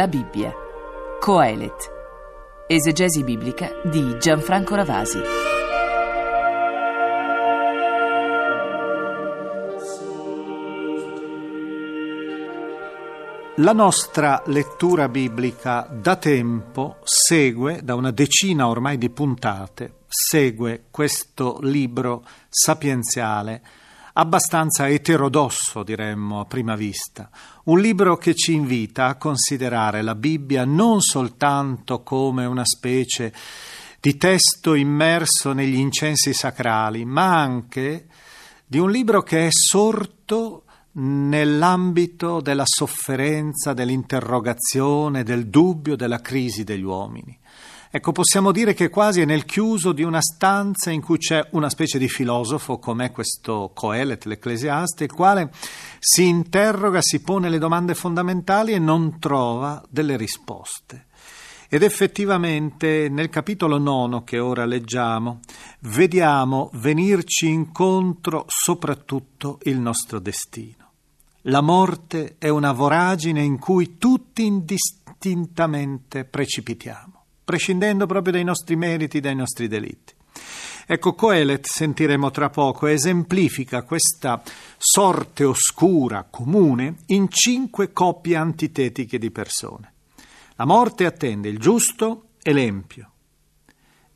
La Bibbia. Coelet. Esegesi biblica di Gianfranco Ravasi. La nostra lettura biblica da tempo segue, da una decina ormai di puntate, segue questo libro sapienziale abbastanza eterodosso, diremmo a prima vista. Un libro che ci invita a considerare la Bibbia non soltanto come una specie di testo immerso negli incensi sacrali, ma anche di un libro che è sorto nell'ambito della sofferenza, dell'interrogazione, del dubbio, della crisi degli uomini. Ecco, possiamo dire che quasi è nel chiuso di una stanza in cui c'è una specie di filosofo, come questo Coelet, l'ecclesiaste, il quale si interroga, si pone le domande fondamentali e non trova delle risposte. Ed effettivamente nel capitolo nono che ora leggiamo vediamo venirci incontro soprattutto il nostro destino. La morte è una voragine in cui tutti indistintamente precipitiamo prescindendo proprio dai nostri meriti, dai nostri delitti. Ecco, Coelet, sentiremo tra poco, esemplifica questa sorte oscura, comune, in cinque coppie antitetiche di persone. La morte attende il giusto e l'empio,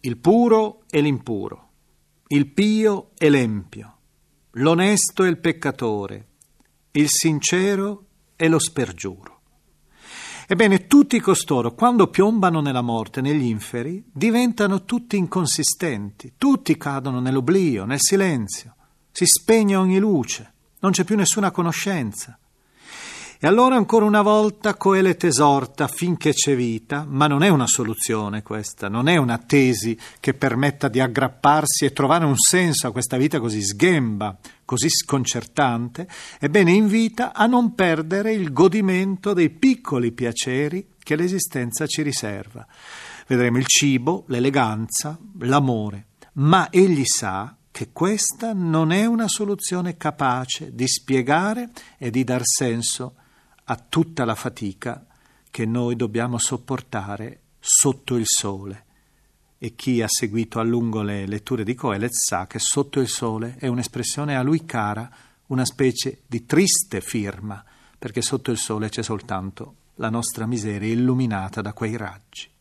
il puro e l'impuro, il pio e l'empio, l'onesto e il peccatore, il sincero e lo spergiuro. Ebbene, tutti costoro, quando piombano nella morte, negli inferi, diventano tutti inconsistenti, tutti cadono nell'oblio, nel silenzio, si spegne ogni luce, non c'è più nessuna conoscenza. E allora ancora una volta Coelet esorta finché c'è vita, ma non è una soluzione questa, non è una tesi che permetta di aggrapparsi e trovare un senso a questa vita così sghemba, così sconcertante, ebbene invita a non perdere il godimento dei piccoli piaceri che l'esistenza ci riserva. Vedremo il cibo, l'eleganza, l'amore, ma egli sa che questa non è una soluzione capace di spiegare e di dar senso a tutta la fatica che noi dobbiamo sopportare sotto il sole. E chi ha seguito a lungo le letture di Coelet sa che sotto il sole è un'espressione a lui cara, una specie di triste firma, perché sotto il sole c'è soltanto la nostra miseria illuminata da quei raggi.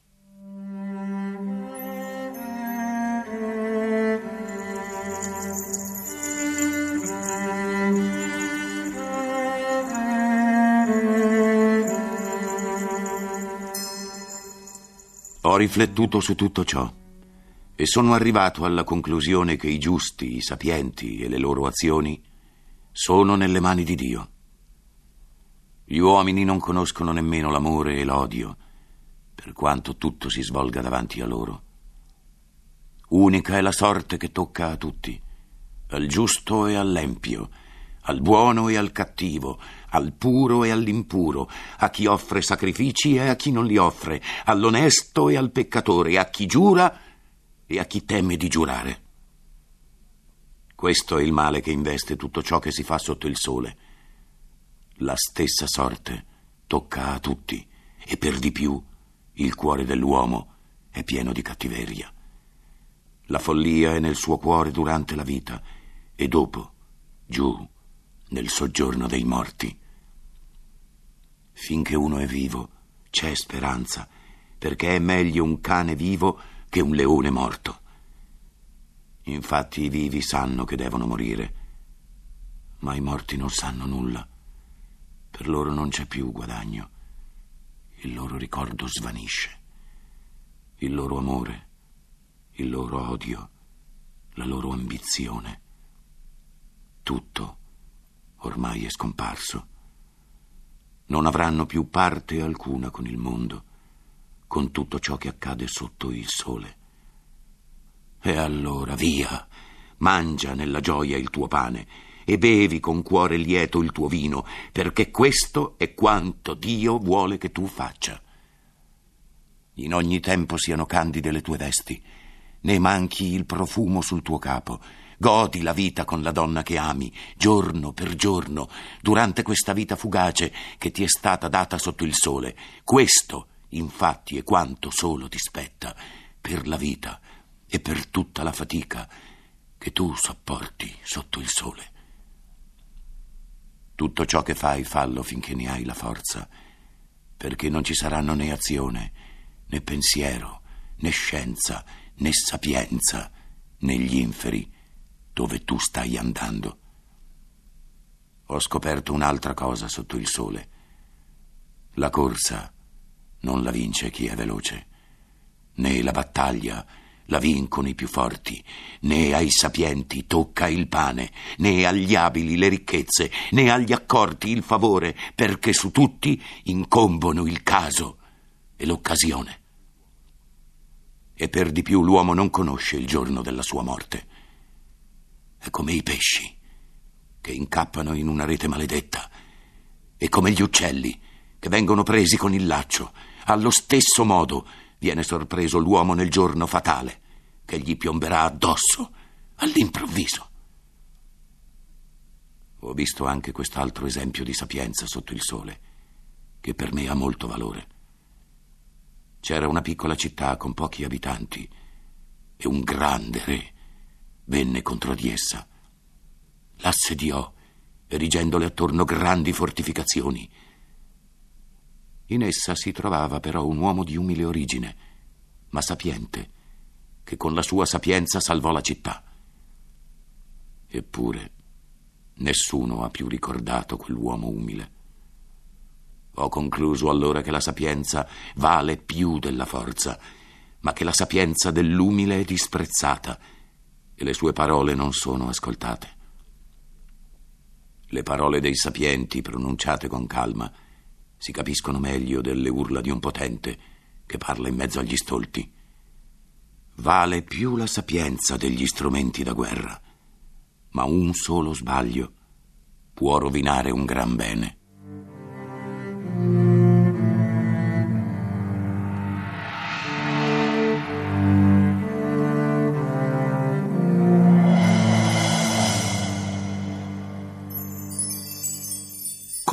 Ho riflettuto su tutto ciò e sono arrivato alla conclusione che i giusti, i sapienti e le loro azioni sono nelle mani di Dio. Gli uomini non conoscono nemmeno l'amore e l'odio, per quanto tutto si svolga davanti a loro. Unica è la sorte che tocca a tutti, al giusto e all'empio, al buono e al cattivo, al puro e all'impuro, a chi offre sacrifici e a chi non li offre, all'onesto e al peccatore, a chi giura e a chi teme di giurare. Questo è il male che investe tutto ciò che si fa sotto il sole. La stessa sorte tocca a tutti e per di più il cuore dell'uomo è pieno di cattiveria. La follia è nel suo cuore durante la vita e dopo, giù, nel soggiorno dei morti. Finché uno è vivo, c'è speranza, perché è meglio un cane vivo che un leone morto. Infatti i vivi sanno che devono morire, ma i morti non sanno nulla. Per loro non c'è più guadagno. Il loro ricordo svanisce. Il loro amore, il loro odio, la loro ambizione. Tutto ormai è scomparso. Non avranno più parte alcuna con il mondo, con tutto ciò che accade sotto il sole. E allora via, mangia nella gioia il tuo pane e bevi con cuore lieto il tuo vino, perché questo è quanto Dio vuole che tu faccia. In ogni tempo siano candide le tue vesti, ne manchi il profumo sul tuo capo, Godi la vita con la donna che ami, giorno per giorno, durante questa vita fugace che ti è stata data sotto il sole. Questo, infatti, è quanto solo ti spetta per la vita e per tutta la fatica che tu sopporti sotto il sole. Tutto ciò che fai fallo finché ne hai la forza, perché non ci saranno né azione, né pensiero, né scienza, né sapienza negli inferi dove tu stai andando. Ho scoperto un'altra cosa sotto il sole. La corsa non la vince chi è veloce, né la battaglia la vincono i più forti, né ai sapienti tocca il pane, né agli abili le ricchezze, né agli accorti il favore, perché su tutti incombono il caso e l'occasione. E per di più l'uomo non conosce il giorno della sua morte. È come i pesci che incappano in una rete maledetta, e come gli uccelli che vengono presi con il laccio. Allo stesso modo viene sorpreso l'uomo nel giorno fatale che gli piomberà addosso all'improvviso. Ho visto anche quest'altro esempio di sapienza sotto il sole, che per me ha molto valore. C'era una piccola città con pochi abitanti e un grande re venne contro di essa. L'assediò, erigendole attorno grandi fortificazioni. In essa si trovava però un uomo di umile origine, ma sapiente, che con la sua sapienza salvò la città. Eppure nessuno ha più ricordato quell'uomo umile. Ho concluso allora che la sapienza vale più della forza, ma che la sapienza dell'umile è disprezzata e le sue parole non sono ascoltate. Le parole dei sapienti, pronunciate con calma, si capiscono meglio delle urla di un potente che parla in mezzo agli stolti. Vale più la sapienza degli strumenti da guerra, ma un solo sbaglio può rovinare un gran bene.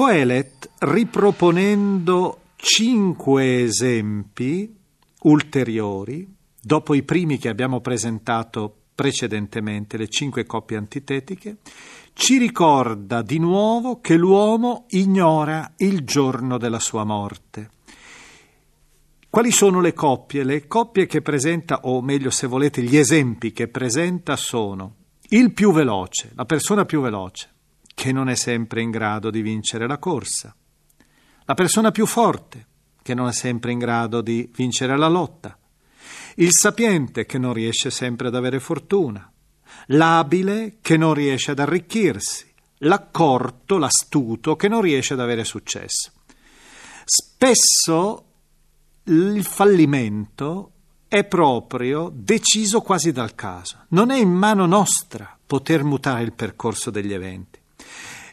Coelet, riproponendo cinque esempi ulteriori, dopo i primi che abbiamo presentato precedentemente, le cinque coppie antitetiche, ci ricorda di nuovo che l'uomo ignora il giorno della sua morte. Quali sono le coppie? Le coppie che presenta, o meglio se volete, gli esempi che presenta sono il più veloce, la persona più veloce, che non è sempre in grado di vincere la corsa, la persona più forte, che non è sempre in grado di vincere la lotta, il sapiente che non riesce sempre ad avere fortuna, l'abile che non riesce ad arricchirsi, l'accorto, l'astuto che non riesce ad avere successo. Spesso il fallimento è proprio deciso quasi dal caso. Non è in mano nostra poter mutare il percorso degli eventi.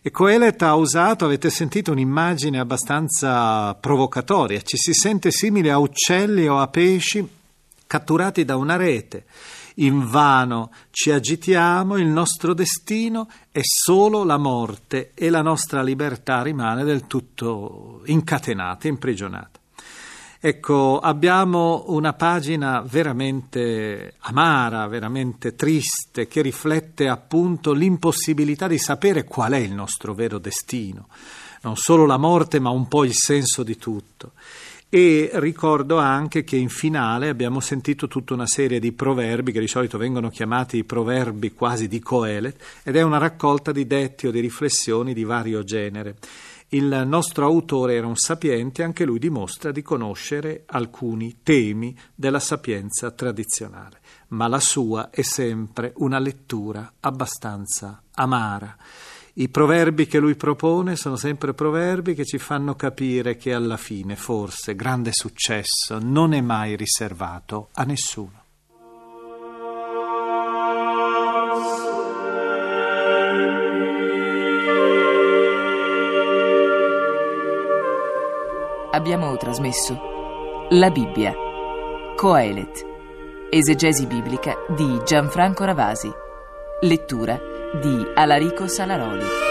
E Coelet ha usato, avete sentito, un'immagine abbastanza provocatoria. Ci si sente simile a uccelli o a pesci catturati da una rete. Invano ci agitiamo, il nostro destino è solo la morte e la nostra libertà rimane del tutto incatenata, imprigionata. Ecco, abbiamo una pagina veramente amara, veramente triste, che riflette appunto l'impossibilità di sapere qual è il nostro vero destino, non solo la morte, ma un po' il senso di tutto. E ricordo anche che in finale abbiamo sentito tutta una serie di proverbi che di solito vengono chiamati i proverbi quasi di Coelet ed è una raccolta di detti o di riflessioni di vario genere. Il nostro autore era un sapiente, anche lui dimostra di conoscere alcuni temi della sapienza tradizionale, ma la sua è sempre una lettura abbastanza amara. I proverbi che lui propone sono sempre proverbi che ci fanno capire che alla fine, forse, grande successo non è mai riservato a nessuno. Abbiamo trasmesso La Bibbia, Coelet, esegesi biblica di Gianfranco Ravasi Lettura di Alarico Salaroli.